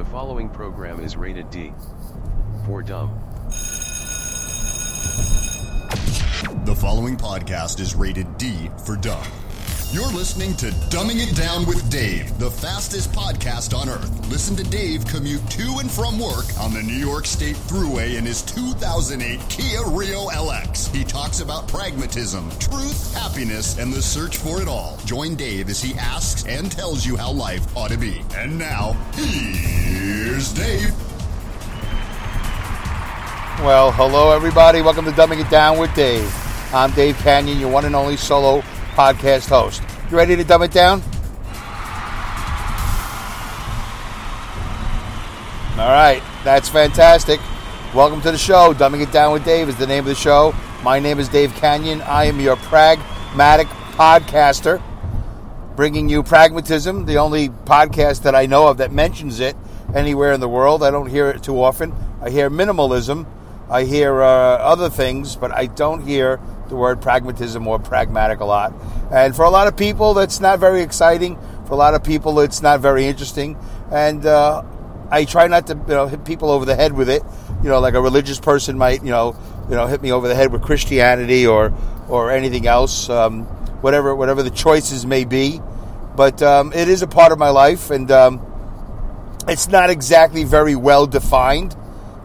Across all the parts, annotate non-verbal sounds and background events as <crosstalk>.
The following program is rated D for dumb. The following podcast is rated D for dumb. You're listening to Dumbing It Down with Dave, the fastest podcast on earth. Listen to Dave commute to and from work on the New York State Thruway in his 2008 Kia Rio LX. He talks about pragmatism, truth, happiness, and the search for it all. Join Dave as he asks and tells you how life ought to be. And now, here's Dave. Well, hello everybody. Welcome to Dumbing It Down with Dave. I'm Dave Kanyan, your one and only solo podcast host. You ready to dumb it down? All right, that's fantastic. Welcome to the show. Dumbing It Down with Dave is the name of the show. My name is Dave Kanyan. I am your pragmatic podcaster, bringing you pragmatism, the only podcast that I know of that mentions it anywhere in the world. I don't hear it too often. I hear minimalism. I hear uh, other things, but I don't hear the word pragmatism or pragmatic a lot. And for a lot of people, that's not very exciting. For a lot of people, it's not very interesting. And uh, I try not to, you know, hit people over the head with it. You know, like a religious person might, you know, you know, hit me over the head with Christianity or or anything else, um, whatever whatever the choices may be. But um, it is a part of my life, and um, it's not exactly very well defined.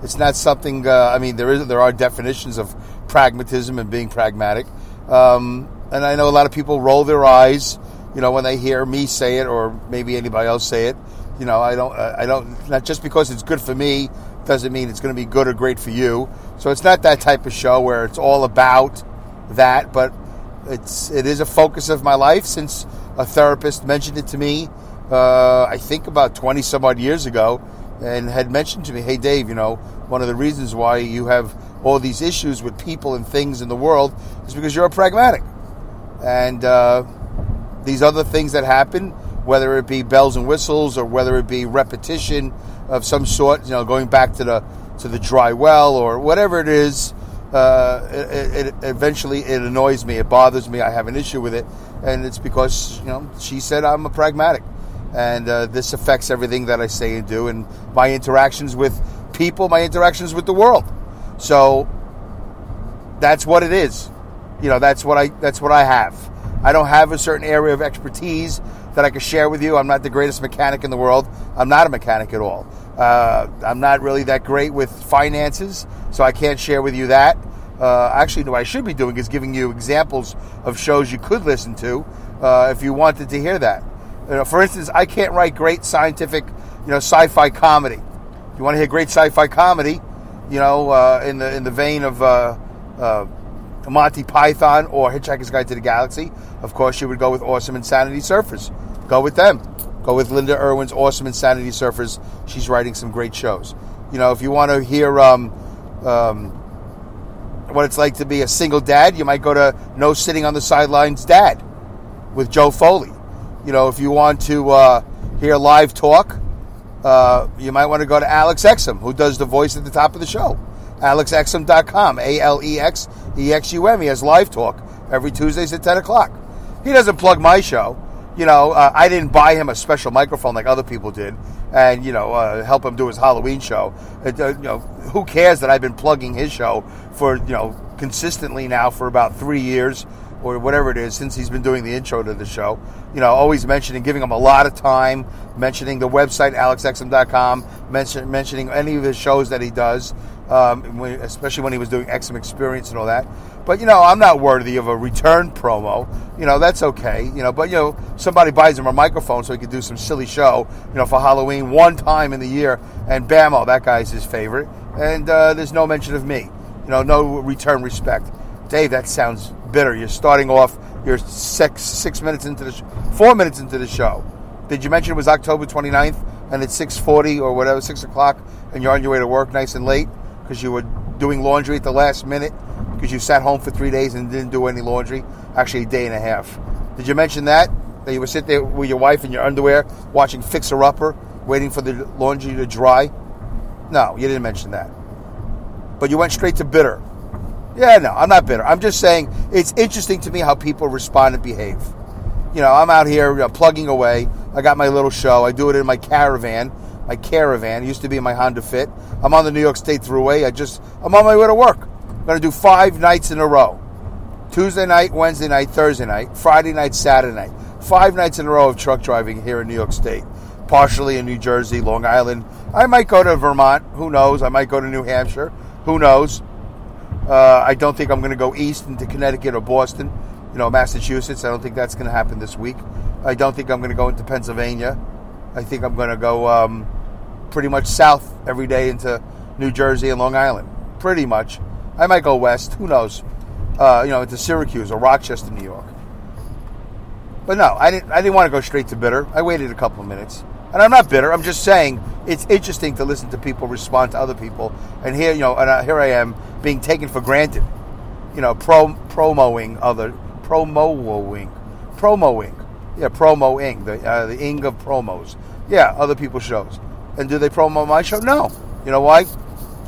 It's not something. Uh, I mean, there is there are definitions of pragmatism and being pragmatic, um, and I know a lot of people roll their eyes, you know, when they hear me say it or maybe anybody else say it. You know, I don't. I don't. Not just because it's good for me doesn't mean it's going to be good or great for you. So it's not that type of show where it's all about that, but it's it is a focus of my life since a therapist mentioned it to me. Uh, I think about twenty some odd years ago, and had mentioned to me, "Hey, Dave, you know, one of the reasons why you have all these issues with people and things in the world is because you're a pragmatic, and uh, these other things that happen, whether it be bells and whistles or whether it be repetition of some sort, you know, going back to the to the dry well or whatever it is." Uh, it, it, eventually it annoys me. It bothers me. I have an issue with it, and it's because you know she said I'm a pragmatic, and uh, this affects everything that I say and do, and my interactions with people, my interactions with the world. So that's what it is. You know, that's what I that's what I have. I don't have a certain area of expertise that I can share with you. I'm not the greatest mechanic in the world. I'm not a mechanic at all. Uh, I'm not really that great with finances, so I can't share with you that. Uh, actually, what I should be doing is giving you examples of shows you could listen to uh, if you wanted to hear that. You know, for instance, I can't write great scientific, you know, sci-fi comedy. If you want to hear great sci-fi comedy, you know, uh, in the in the vein of uh, uh, Monty Python or Hitchhiker's Guide to the Galaxy, of course, you would go with Awesome Insanity Surfers. Go with them. Go with Linda Irwin's Awesome Insanity Surfers. She's writing some great shows. You know, if you want to hear um, um, what it's like to be a single dad, you might go to No Sitting on the Sidelines Dad with Joe Foley. You know, if you want to uh, hear live talk, uh, you might want to go to Alex Exum, who does the voice at the top of the show. AlexExum.com, A L E X E X U M. He has live talk every Tuesdays at 10 o'clock. He doesn't plug my show. You know, uh, I didn't buy him a special microphone like other people did and, you know, uh, help him do his Halloween show. It, uh, you know, who cares that I've been plugging his show for, you know, consistently now for about three years or whatever it is since he's been doing the intro to the show. You know, always mentioning, giving him a lot of time, mentioning the website, alexexum.com, mention, mentioning any of his shows that he does, um, especially when he was doing Exum Experience and all that. But, you know, I'm not worthy of a return promo. You know, that's okay. You know, but, you know, somebody buys him a microphone so he can do some silly show, you know, for Halloween one time in the year, and bam, that guy's his favorite. And uh, there's no mention of me. You know, no return respect. Dave, that sounds bitter. You're starting off. You're six six minutes into the sh- four minutes into the show. Did you mention it was October 29th and it's 6:40 or whatever, six o'clock, and you're on your way to work nice and late because you were doing laundry at the last minute because you sat home for three days and didn't do any laundry. Actually, a day and a half. Did you mention that that you would sit there with your wife in your underwear watching Fixer Upper, waiting for the laundry to dry? No, you didn't mention that. But you went straight to bitter. Yeah, no, I'm not bitter. I'm just saying it's interesting to me how people respond and behave. You know, I'm out here you know, plugging away. I got my little show. I do it in my caravan. my Caravan. It used to be my Honda Fit. I'm on the New York State Thruway. I just I'm on my way to work. I'm to do five nights in a row. Tuesday night, Wednesday night, Thursday night, Friday night, Saturday night. Five nights in a row of truck driving here in New York State. Partially in New Jersey, Long Island. I might go to Vermont. Who knows? I might go to New Hampshire. Who knows? Uh, I don't think I'm going to go east into Connecticut or Boston, you know, Massachusetts. I don't think that's going to happen this week. I don't think I'm going to go into Pennsylvania. I think I'm going to go um, pretty much south every day into New Jersey and Long Island. Pretty much. I might go west. Who knows? Uh, you know, into Syracuse or Rochester, New York. But no, I didn't. I didn't want to go straight to bitter. I waited a couple of minutes, and I'm not bitter. I'm just saying it's interesting to listen to people respond to other people, and here, you know, and uh, here I am being taken for granted. You know, pro promoing other promoing, promoing, yeah, promoing the uh, the ing of promos. Yeah, other people's shows, and do they promo my show? No. You know why?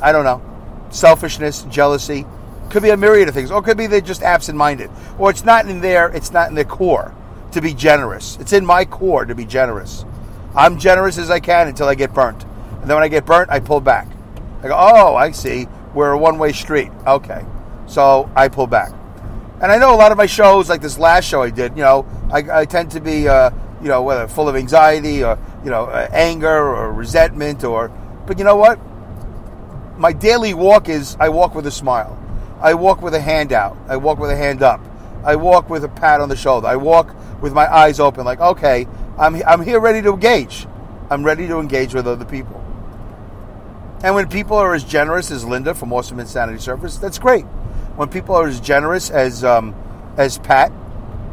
I don't know. Selfishness, jealousy, could be a myriad of things, or could be they're just absent-minded, or it's not in their it's not in their core to be generous. It's in my core to be generous. I'm generous as I can until I get burnt. And then when I get burnt, I pull back. I go, oh, I see. We're a one way street. Okay. So I pull back. And I know a lot of my shows, like this last show I did, you know, I, I tend to be, uh, you know, whether full of anxiety or, you know, uh, anger or resentment or, but you know what? My daily walk is I walk with a smile. I walk with a hand out. I walk with a hand up. I walk with a pat on the shoulder. I walk with my eyes open, like, okay, I'm, I'm here ready to engage. I'm ready to engage with other people. And when people are as generous as Linda from Awesome Insanity Surfers, that's great. When people are as generous as um, as Pat,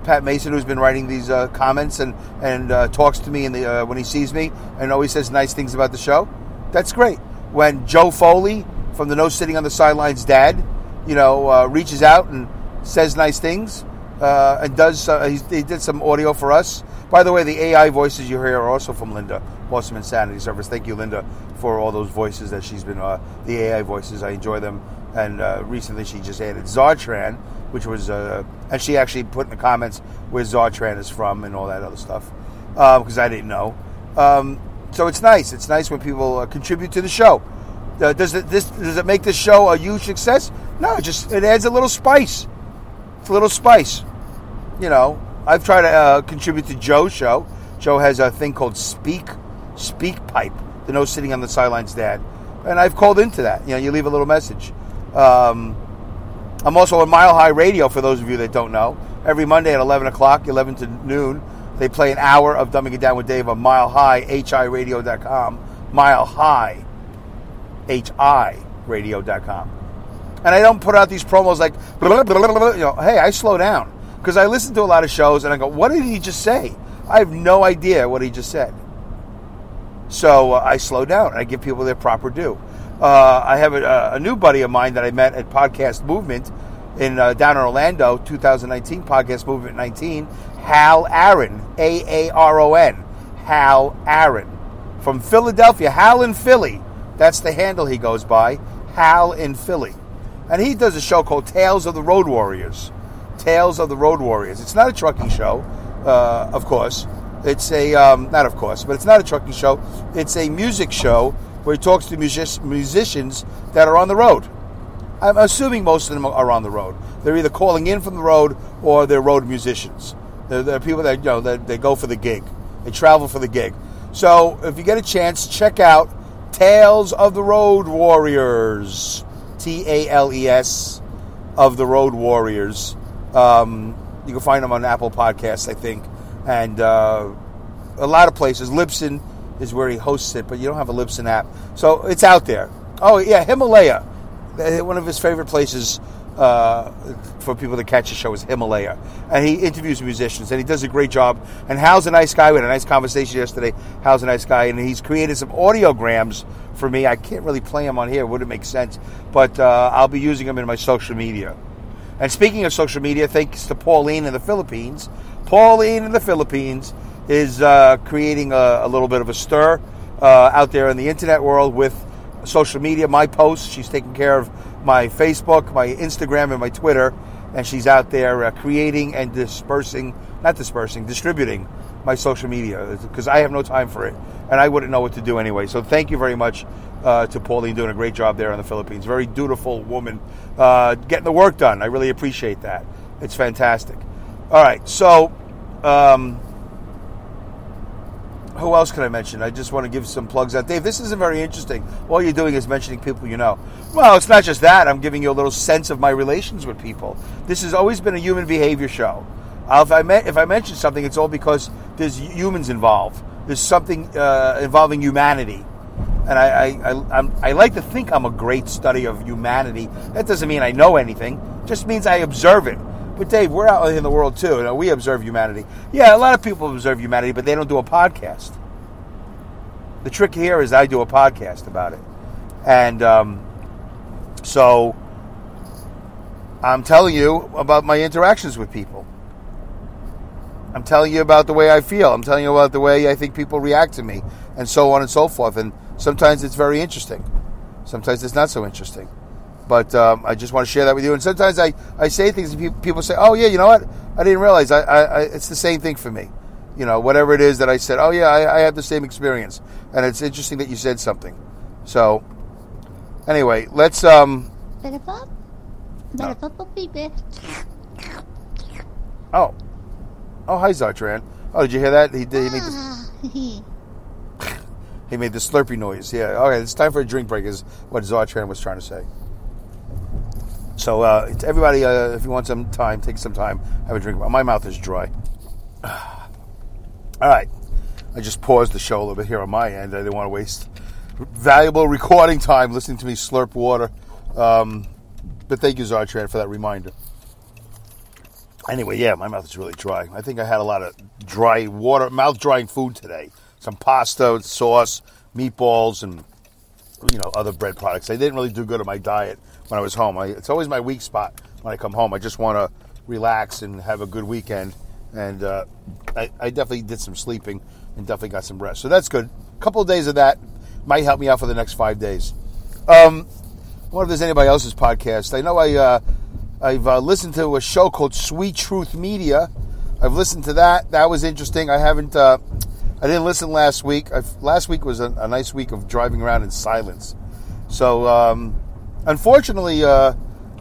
Pat Mason, who's been writing these uh, comments and and uh, talks to me the uh, when he sees me and always says nice things about the show, that's great. When Joe Foley from the No Sitting on the Sidelines dad, you know, uh, reaches out and says nice things, uh, and does uh, he did some audio for us. By the way, the AI voices you hear are also from Linda, Awesome Insanity Surfers. Thank you, Linda, for all those voices that she's been uh, the AI voices. I enjoy them. And uh, recently, she just added Zartran, which was uh, and she actually put in the comments where Zartran is from and all that other stuff because I didn't know. Um, so it's nice. It's nice when people uh, contribute to the show. Uh, does it this does it make this show a huge success? No, it just it adds a little spice. It's a little spice. You know, I've tried to uh, contribute to Joe's show. Joe has a thing called Speak Speak Pipe. The no sitting on the sidelines dad, and I've called into that. You know, you leave a little message. Um, I'm also on Mile High Radio for those of you that don't know. Every Monday at 11 o'clock, 11 to noon, they play an hour of Dumbing It Down with Dave on Mile High, HIRadio.com. Mile High, HI Radio.com. And I don't put out these promos like, blah, blah, blah, you know, hey, I slow down. Because I listen to a lot of shows and I go, what did he just say? I have no idea what he just said. So uh, I slow down. and I give people their proper due. Uh, I have a, a, new buddy of mine that I met at Podcast Movement in uh, down in Orlando, 2019, Podcast Movement 19. Hal Aaron, A A R O N, Hal Aaron, from Philadelphia. Hal in Philly, that's the handle he goes by. Hal in Philly, and he does a show called Tales of the Road Warriors. Tales of the Road Warriors. It's not a trucking show, uh, of course. It's a um, not of course, but it's not a trucking show. It's a music show where he talks to music- musicians that are on the road. I'm assuming most of them are on the road. They're either calling in from the road or they're road musicians. They're, they're people that you know that they go for the gig. They travel for the gig. So if you get a chance, check out Tales of the Road Warriors. T A L E S of the Road Warriors. Um, you can find them on Apple Podcasts, I think, and uh, a lot of places. Libsyn is where he hosts it, but you don't have a Libsyn app, so it's out there. Oh yeah, Himalaya, one of his favorite places uh, for people to catch a show is Himalaya, and he interviews musicians, and he does a great job. And Hal's a nice guy. We had a nice conversation yesterday. Hal's a nice guy, and he's created some audiograms for me. I can't really play them on here; wouldn't make sense, but uh, I'll be using them in my social media. And speaking of social media, thanks to Pauline in the Philippines. Pauline in the Philippines is uh, creating a, a, little bit of a stir uh, out there in the internet world with social media. My posts, she's taking care of my Facebook, my Instagram, and my Twitter, and she's out there uh, creating and dispersing, not dispersing, distributing my social media because I have no time for it and I wouldn't know what to do anyway. So thank you very much uh, to Pauline doing a great job there in the Philippines. Very dutiful woman, uh, getting the work done. I really appreciate that. It's fantastic. All right, so um, who else can I mention? I just want to give some plugs out. Dave, this isn't very interesting. All you're doing is mentioning people you know. Well, it's not just that. I'm giving you a little sense of my relations with people. This has always been a human behavior show. If I if I mention something, it's all because there's humans involved. There's something uh, involving humanity, and I I, I, I like to think I'm a great study of humanity. That doesn't mean I know anything. Just means I observe it. But Dave, we're out in the world too. You know, we observe humanity. Yeah, a lot of people observe humanity, but they don't do a podcast. The trick here is I do a podcast about it, and um, so I'm telling you about my interactions with people. I'm telling you about the way I feel. I'm telling you about the way I think people react to me, and so on and so forth. And sometimes it's very interesting. Sometimes it's not so interesting. But um, I just want to share that with you. And sometimes I, I say things and people say, oh, yeah, you know what? I didn't realize. I, I, I, it's the same thing for me. You know, whatever it is that I said, oh, yeah, I, I had the same experience. And it's interesting that you said something. So, anyway, let's. Um, oh. Oh, hi, Zartran. Oh, did you hear that? He did. He made this. <laughs> he made the slurpy noise. Yeah. Okay, it's time for a drink break. Is what Zartran was trying to say. So, uh, everybody, uh, if you want some time, take some time, have a drink. My mouth is dry. <sighs> All right. I just paused the show a little bit here on my end. I didn't want to waste valuable recording time listening to me slurp water. Um, but thank you, Zartran, for that reminder. Anyway, yeah, my mouth is really dry. I think I had a lot of dry water, mouth drying food today. Some pasta, sauce, meatballs, and you know other bread products. I didn't really do good on my diet when I was home. I, it's always my weak spot when I come home. I just want to relax and have a good weekend. And uh, I, I, definitely did some sleeping and definitely got some rest. So that's good. A couple of days of that might help me out for the next five days. Um, I wonder if there's anybody else's podcast. I know I uh, I've uh, listened to a show called Sweet Truth Media. I've listened to that. That was interesting. I haven't. Uh, I didn't listen last week. I've, last week was a, a, nice week of driving around in silence. So, um, unfortunately, uh,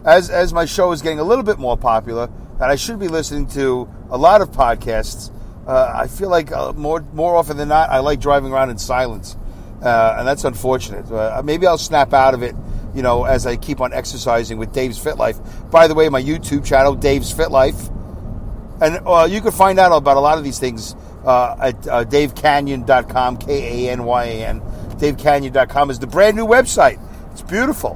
as as my show is getting a little bit more popular, and I should be listening to a lot of podcasts, uh, I feel like uh, more more often than not, I like driving around in silence, uh, and that's unfortunate. maybe I'll snap out of it you know, as I keep on exercising with Dave's Fit Life. By the way, my YouTube channel, Dave's Fit Life. And uh, you can find out about a lot of these things uh, at uh, davekanyan.com, K A N Y A N. DaveKanyan.com is the brand new website. It's beautiful.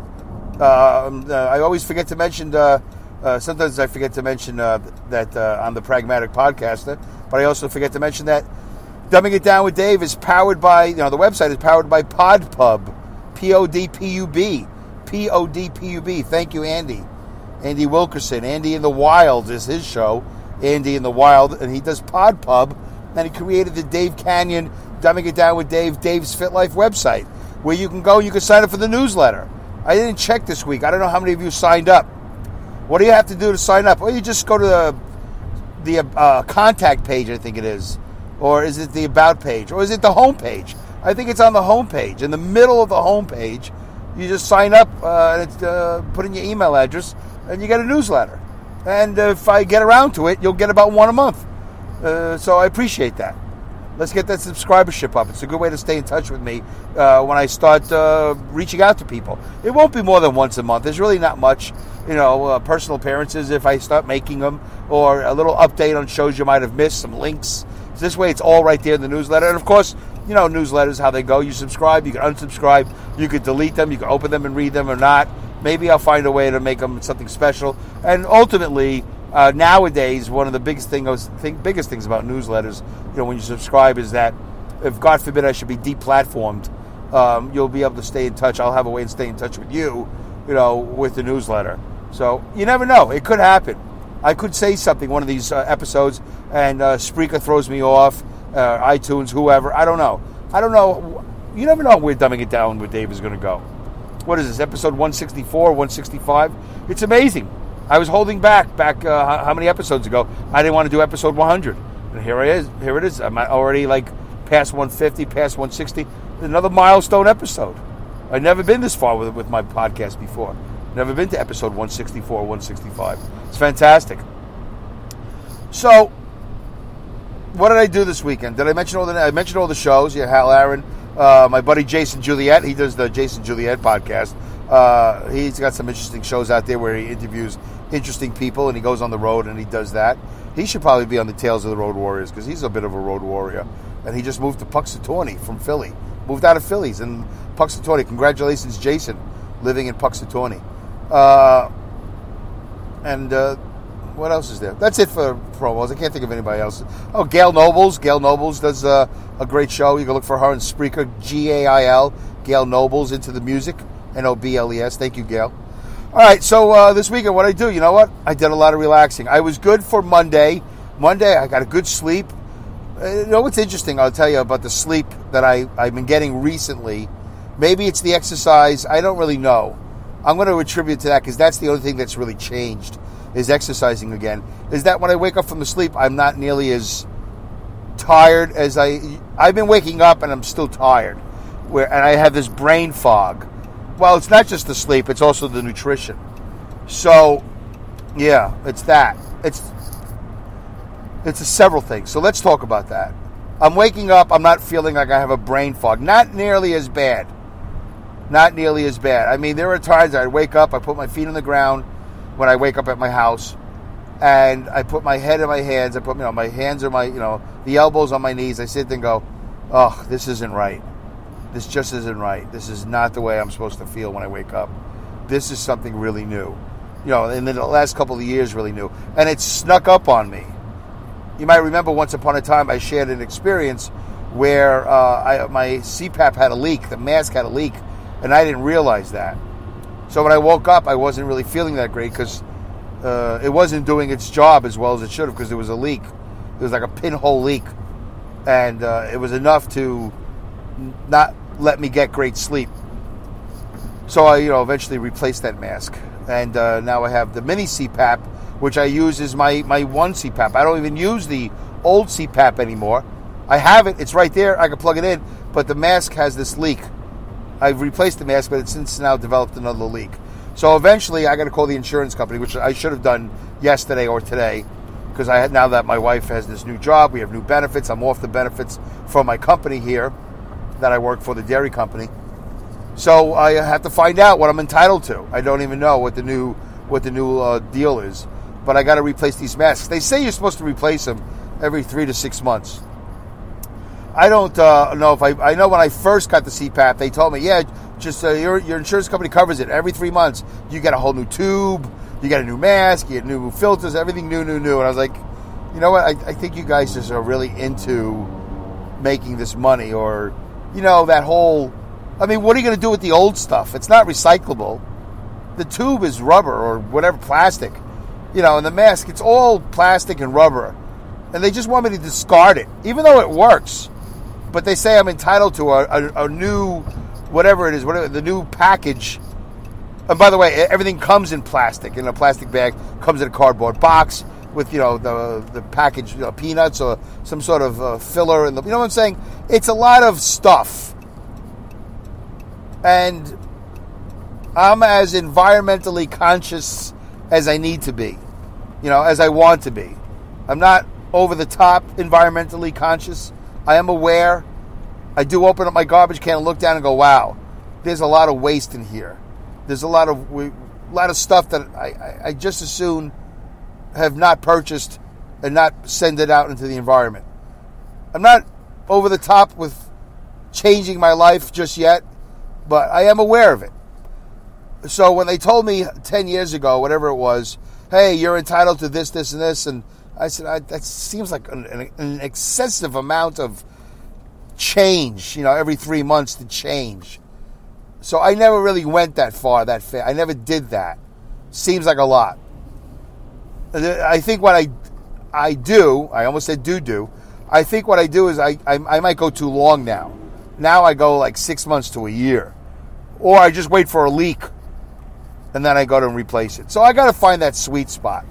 Um, uh, I always forget to mention, uh, uh, sometimes I forget to mention uh, that I'm the pragmatic podcaster, but I also forget to mention that Dumbing It Down with Dave is powered by, you know, the website is powered by PodPub, P O D P U B. P O D P U B. Thank you, Andy. Andy Wilkerson. Andy in the Wild is his show. Andy in the Wild, and he does Pod And he created the Dave Kanyan, Dumbing It Down with Dave, Dave's Fit Life website, where you can go, you can sign up for the newsletter. I didn't check this week. I don't know how many of you signed up. What do you have to do to sign up? Well, you just go to the the uh, contact page, I think it is, or is it the about page, or is it the home page? I think it's on the home page. In the middle of the home page, you just sign up uh, and uh, put in your email address, and you get a newsletter. And if I get around to it, you'll get about one a month. Uh, so I appreciate that. Let's get that subscribership up. It's a good way to stay in touch with me uh, when I start uh, reaching out to people. It won't be more than once a month. There's really not much, you know, uh, personal appearances if I start making them, or a little update on shows you might have missed, some links. This way, it's all right there in the newsletter. And of course, you know, newsletters, how they go. You subscribe, you can unsubscribe, you could delete them, you can open them and read them or not. Maybe I'll find a way to make them something special. And ultimately, uh, nowadays, one of the biggest things, think, biggest things about newsletters, you know, when you subscribe, is that if God forbid I should be deplatformed, um, you'll be able to stay in touch. I'll have a way to stay in touch with you, you know, with the newsletter. So you never know; it could happen. I could say something one of these uh, episodes, and uh, Spreaker throws me off, uh, iTunes, whoever. I don't know. I don't know. You never know where Dumbing It Down with Dave is going to go. What is this, episode 164, 165? It's amazing. I was holding back, back uh, how many episodes ago? I didn't want to do episode 100. And here it is. Here it is. I'm already like past 150, past 160. Another milestone episode. I've never been this far with with my podcast before. Never been to episode 164, 165. It's fantastic. So, what did I do this weekend? Did I mention all the? I mentioned all the shows. Yeah, Hal Aaron, uh, my buddy Jason Juliet. He does the Jason Juliet podcast. Uh, he's got some interesting shows out there where he interviews interesting people and he goes on the road and he does that. He should probably be on the Tales of the Road Warriors because he's a bit of a road warrior. And he just moved to Punxsutawney from Philly. Moved out of Phillies and Punxsutawney. Congratulations, Jason, living in Punxsutawney. Uh, and uh, what else is there? That's it for promos. I can't think of anybody else. Oh, Gail Nobles. Gail Nobles does uh, a great show. You can look for her in Spreaker, G A I L. Gail Nobles into the music. N O B L E S. Thank you, Gail. All right, so uh, this weekend, what I do? You know what? I did a lot of relaxing. I was good for Monday. Monday, I got a good sleep. Uh, you know what's interesting? I'll tell you about the sleep that I, I've been getting recently. Maybe it's the exercise. I don't really know. I'm going to attribute to that because that's the only thing that's really changed is exercising again. Is that when I wake up from the sleep, I'm not nearly as tired as I. I've been waking up and I'm still tired, where and I have this brain fog well, it's not just the sleep; it's also the nutrition. So, yeah, it's that. It's it's several things. So let's talk about that. I'm waking up. I'm not feeling like I have a brain fog. Not nearly as bad. Not nearly as bad. I mean, there are times I wake up. I put my feet on the ground when I wake up at my house, and I put my head in my hands. I put you know my hands are my you know the elbows on my knees. I sit there and go, "Oh, this isn't right." This just isn't right. This is not the way I'm supposed to feel when I wake up. This is something really new. You know, in the last couple of years, really new. And it snuck up on me. You might remember once upon a time I shared an experience where uh, I, my CPAP had a leak, the mask had a leak, and I didn't realize that. So when I woke up, I wasn't really feeling that great because uh, it wasn't doing its job as well as it should have because there was a leak. It was like a pinhole leak. And uh, it was enough to not let me get great sleep. So I, you know, eventually replaced that mask, and uh, now I have the mini CPAP, which I use as my my one CPAP. I don't even use the old CPAP anymore. I have it; it's right there. I can plug it in, but the mask has this leak. I've replaced the mask, but it's since now developed another leak. So eventually, I got to call the insurance company, which I should have done yesterday or today, because I had now that my wife has this new job, we have new benefits. I'm off the benefits from my company here that I work for, the dairy company. So I have to find out what I'm entitled to. I don't even know what the new what the new uh, deal is, but I got to replace these masks. They say you're supposed to replace them every three to six months. I don't uh, know if I. I know when I first got the CPAP, they told me, yeah, just uh, your your insurance company covers it every three months. You get a whole new tube, you get a new mask, you get new filters, everything new, new, new. And I was like, you know what? I, I think you guys just are really into making this money or you know, that whole. I mean, what are you going to do with the old stuff? It's not recyclable. The tube is rubber or whatever, plastic. You know, and the mask, it's all plastic and rubber. And they just want me to discard it, even though it works. But they say I'm entitled to a, a, a new, whatever it is, whatever the new package. And by the way, everything comes in plastic, in a plastic bag, comes in a cardboard box with you know the the package you know, peanuts or some sort of uh, filler and you know what I'm saying. It's a lot of stuff, and I'm as environmentally conscious as I need to be, you know, as I want to be. I'm not over the top environmentally conscious. I am aware. I do open up my garbage can and look down and go, "Wow, there's a lot of waste in here. There's a lot of a lot of stuff that I, I, I just as soon." Have not purchased and not send it out into the environment. I'm not over the top with changing my life just yet, but I am aware of it. So when they told me 10 years ago, whatever it was, hey, you're entitled to this, this, and this, and I said, I, that seems like an, an, excessive amount of change, you know, every three months to change. So I never really went that far, that. I never did that. Seems like a lot. I think what I I do, I almost said do do. I think what I do is I, I, I might go too long now. Now I go like six months to a year, or I just wait for a leak, and then I go to replace it. So I got to find that sweet spot.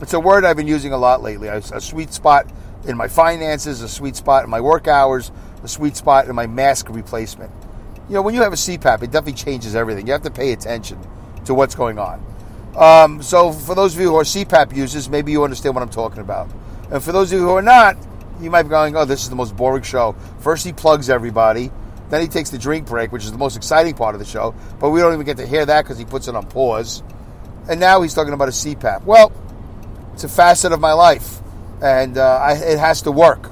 It's a word I've been using a lot lately. A, a sweet spot in my finances, a sweet spot in my work hours, a sweet spot in my mask replacement. You know, when you have a CPAP, it definitely changes everything. You have to pay attention to what's going on. Um, so, for those of you who are CPAP users, maybe you understand what I'm talking about. And for those of you who are not, you might be going, oh, this is the most boring show. First, he plugs everybody. Then he takes the drink break, which is the most exciting part of the show. But we don't even get to hear that because he puts it on pause. And now he's talking about a CPAP. Well, it's a facet of my life. And uh, I, it has to work.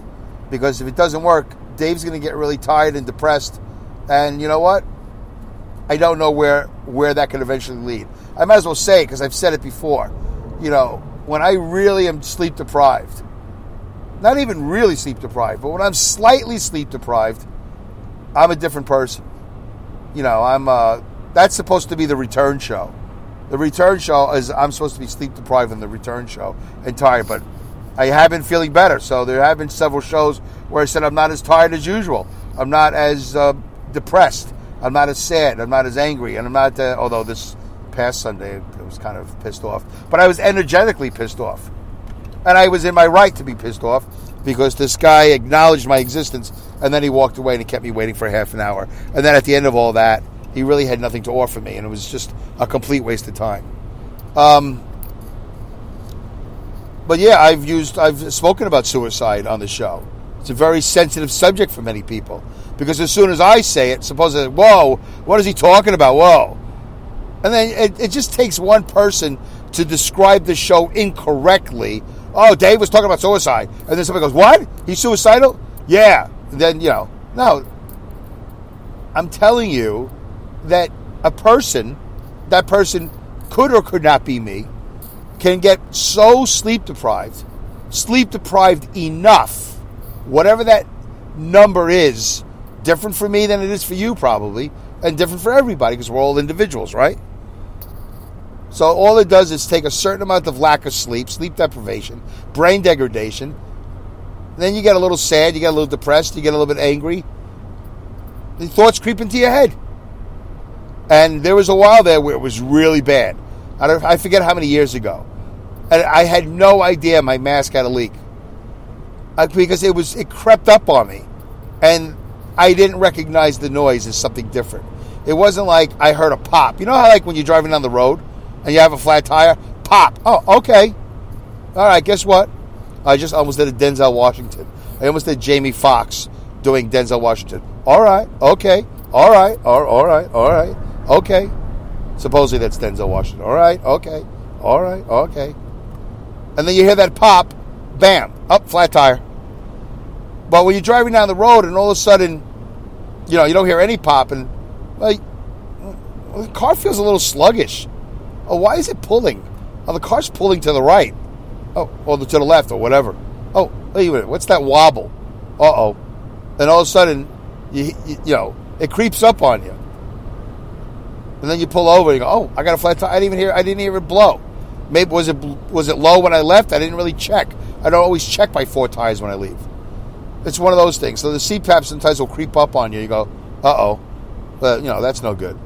Because if it doesn't work, Dave's going to get really tired and depressed. And you know what? I don't know where, where that could eventually lead. I might as well say because I've said it before. You know, when I really am sleep deprived, not even really sleep deprived, but when I'm slightly sleep deprived, I'm a different person. You know, I'm uh, that's supposed to be the return show. The return show is I'm supposed to be sleep deprived in the return show and tired, but I have been feeling better. So there have been several shows where I said I'm not as tired as usual. I'm not as uh, depressed. I'm not as sad. I'm not as angry, and I'm not. Uh, although this past Sunday I was kind of pissed off, but I was energetically pissed off, and I was in my right to be pissed off because this guy acknowledged my existence and then he walked away and he kept me waiting for half an hour. And then at the end of all that, he really had nothing to offer me, and it was just a complete waste of time. Um, but yeah, I've used, I've spoken about suicide on the show. It's a very sensitive subject for many people because as soon as I say it, supposedly, whoa, what is he talking about? Whoa. And then it, it just takes one person to describe the show incorrectly. Oh, Dave was talking about suicide. And then somebody goes, What? He's suicidal? Yeah. And then, you know, no. I'm telling you that a person, that person could or could not be me, can get so sleep deprived, sleep deprived enough, whatever that number is, different for me than it is for you, probably, and different for everybody because we're all individuals, right? So all it does is take a certain amount of lack of sleep, sleep deprivation, brain degradation. Then you get a little sad, you get a little depressed, you get a little bit angry. The thoughts creep into your head. And there was a while there where it was really bad. I, don't, I forget how many years ago. And I had no idea my mask had a leak. Uh, because it was it crept up on me. And I didn't recognize the noise as something different. It wasn't like I heard a pop. You know how like when you're driving down the road and you have a flat tire, pop. Oh, okay. All right, guess what? I just almost did a Denzel Washington. I almost did Jamie Foxx doing Denzel Washington. All right, okay, all right, all, all right, all right, okay. Supposedly that's Denzel Washington. All right, okay, all right, okay. And then you hear that pop, bam, up flat tire. But when you're driving down the road and all of a sudden, you know, you don't hear any pop, and like, the car feels a little sluggish. Oh, why is it pulling? Oh, the car's pulling to the right. Oh, or to the left, or whatever. Oh, wait a minute. What's that wobble? Uh oh. And all of a sudden, you, you, you know, it creeps up on you. And then you pull over and you go, oh, I got a flat tire. I didn't even hear. I didn't even blow. Maybe was it was it low when I left? I didn't really check. I don't always check my four tires when I leave. It's one of those things. So the CPAP sometimes will creep up on you. You go, uh oh, but you know that's no good.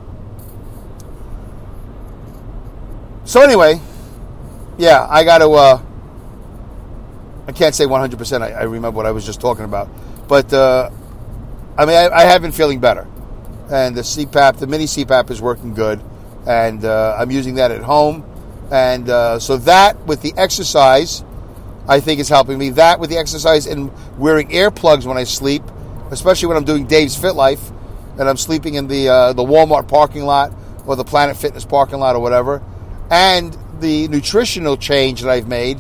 So anyway, yeah, I got to. Uh, I can't say 100%. I, I, remember what I was just talking about, but uh, I mean, I, I, have been feeling better, and the CPAP, the mini CPAP, is working good, and uh, I'm using that at home, and uh, so that with the exercise, I think is helping me. That with the exercise and wearing earplugs when I sleep, especially when I'm doing Dave's Fit Life, and I'm sleeping in the uh, the Walmart parking lot or the Planet Fitness parking lot or whatever and the nutritional change that I've made,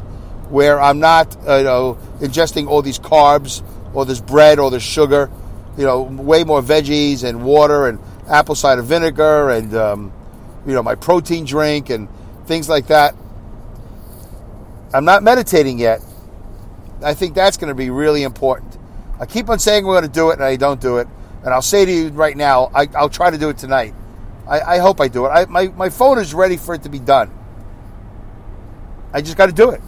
where I'm not, uh, you know, ingesting all these carbs or this bread or this sugar, you know, way more veggies and water and apple cider vinegar and um, you know my protein drink and things like that. I'm not meditating yet. I think that's going to be really important. I keep on saying we're going to do it, and I don't do it. And I'll say to you right now, I, will try to do it tonight. I, I hope I do it. I, my, my phone is ready for it to be done. I just got to do it.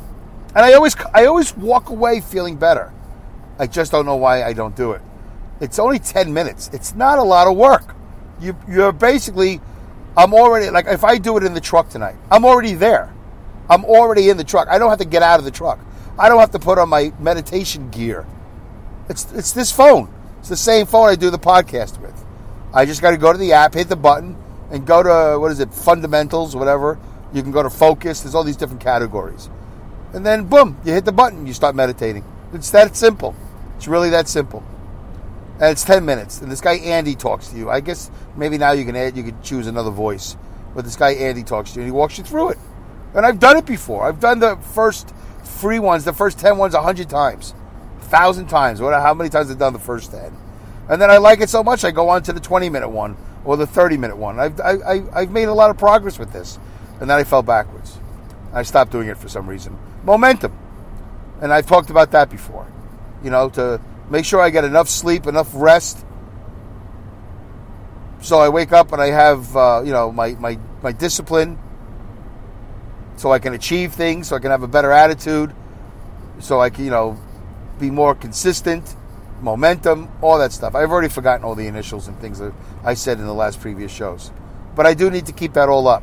And I always, I always walk away feeling better. I just don't know why I don't do it. It's only 10 minutes. It's not a lot of work. You, you're basically, I'm already, like if I do it in the truck tonight, I'm already there. I'm already in the truck. I don't have to get out of the truck. I don't have to put on my meditation gear. It's it's this phone. It's the same phone I do the podcast with. I just got to go to the app, hit the button, and go to what is it, fundamentals, whatever. You can go to focus. There's all these different categories, and then boom, you hit the button, you start meditating. It's that simple. It's really that simple. And it's ten minutes. And this guy Andy talks to you. I guess maybe now you can add, you can choose another voice, but this guy Andy talks to you and he walks you through it. And I've done it before. I've done the first free ones, the first ten ones, a hundred times, thousand times. What? How many times I've done the first ten? And then I like it so much, I go on to the 20 minute one or the 30 minute one. I've, I, I've made a lot of progress with this. And then I fell backwards. I stopped doing it for some reason. Momentum. And I've talked about that before. You know, to make sure I get enough sleep, enough rest. So I wake up and I have, uh, you know, my, my, my discipline. So I can achieve things, so I can have a better attitude. So I can, you know, be more consistent momentum, all that stuff. I've already forgotten all the initials and things that I said in the last previous shows. But I do need to keep that all up.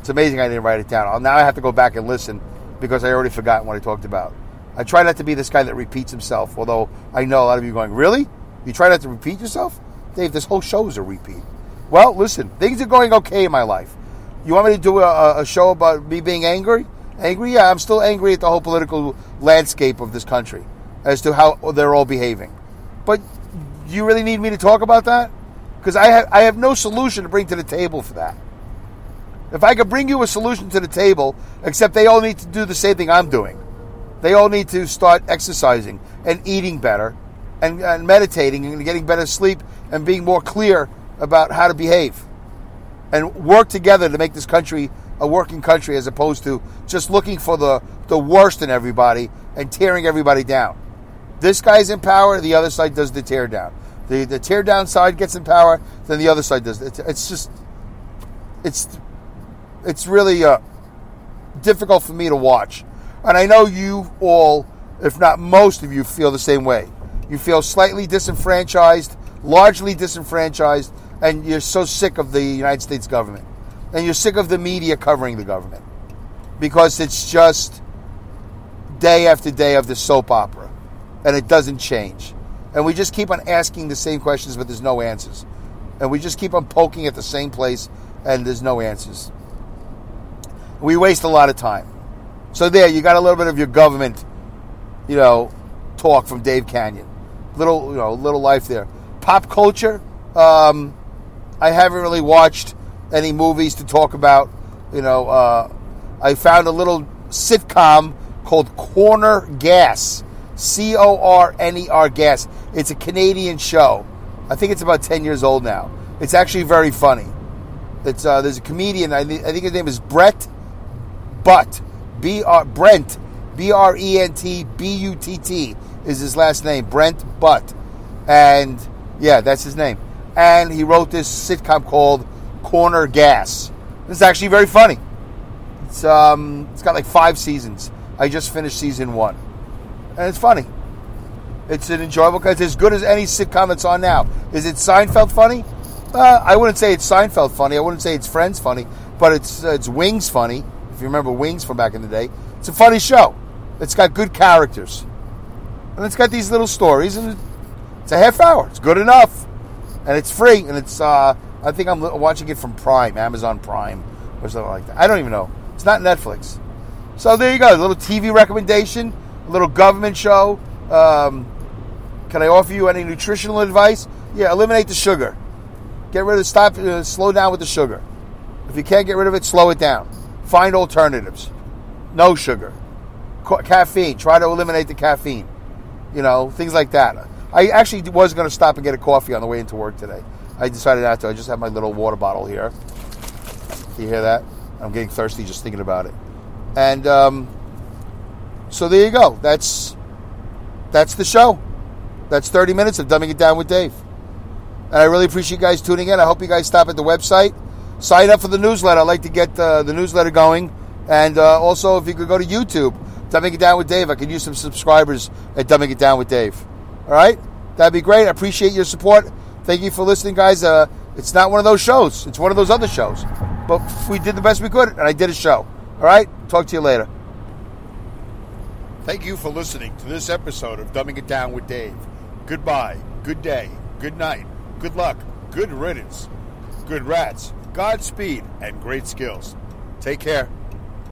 It's amazing I didn't write it down. Now I have to go back and listen because I already forgot what I talked about. I try not to be this guy that repeats himself, although I know a lot of you going, Really? You try not to repeat yourself? Dave, this whole show is a repeat. Well, listen, things are going okay in my life. You want me to do a, a show about me being angry? Angry? Yeah, I'm still angry at the whole political landscape of this country as to how they're all behaving. But do you really need me to talk about that? Because I have, I have no solution to bring to the table for that. If I could bring you a solution to the table, except they all need to do the same thing I'm doing. They all need to start exercising and eating better and, and meditating and getting better sleep and being more clear about how to behave and work together to make this country a working country as opposed to just looking for the, the worst in everybody and tearing everybody down. This guy's in power, the other side does the tear down. The the tear down side gets in power, then the other side does. It. it's just, it's, it's really uh, difficult for me to watch, and I know you all, if not most of you, feel the same way. You feel slightly disenfranchised, largely disenfranchised, and you're so sick of the United States government, and you're sick of the media covering the government because it's just day after day of the soap opera and it doesn't change. And we just keep on asking the same questions, but there's no answers. And we just keep on poking at the same place, and there's no answers. We waste a lot of time. So there, you got a little bit of your government, you know, talk from Dave Kanyan. Little, you know, little life there. Pop culture. Um, I haven't really watched any movies to talk about. You know, uh, I found a little sitcom called Corner Gas C O R N E R Gas. It's a Canadian show. I think it's about 10 years old now. It's actually very funny. It's uh, There's a comedian, I, th- I think his name is Brett Butt. B R Brent. B R E N T B U T T is his last name. Brent Butt. And yeah, that's his name. And he wrote this sitcom called Corner Gas. It's actually very funny. It's um, it's got like five seasons. I just finished season one and it's funny. It's an enjoyable. It's as good as any sitcom that's on now. Is it Seinfeld funny? Uh, I wouldn't say it's Seinfeld funny. I wouldn't say it's Friends funny, but it's uh, it's Wings funny. If you remember Wings from back in the day, it's a funny show. It's got good characters, and it's got these little stories, and it's a half hour. It's good enough, and it's free, and it's. Uh, I think I'm watching it from Prime, Amazon Prime, or something like that. I don't even know. It's not Netflix. So there you go. A little TV recommendation little government show. Um, can I offer you any nutritional advice? Yeah, eliminate the sugar. Get rid of, stop, uh, slow down with the sugar. If you can't get rid of it, slow it down. Find alternatives. No sugar. Ca- caffeine. Try to eliminate the caffeine. You know, things like that. I actually was going to stop and get a coffee on the way into work today. I decided not to. I just have my little water bottle here. You hear that? I'm getting thirsty just thinking about it. And um, so there you go. That's that's the show. That's 30 minutes of dumbing it down with Dave. And I really appreciate you guys tuning in. I hope you guys stop at the website, sign up for the newsletter. I'd like to get uh, the newsletter going. And uh, also, if you could go to YouTube, Dumbing It Down with Dave, I could use some subscribers at Dumbing It Down with Dave. All right? That'd be great. I appreciate your support. Thank you for listening, guys. Uh, it's not one of those shows, it's one of those other shows. But we did the best we could, and I did a show. All right? Talk to you later. Thank you for listening to this episode of Dumbing It Down with Dave. Goodbye, good day, good night, good luck, good riddance, good rats, Godspeed, and great skills. Take care.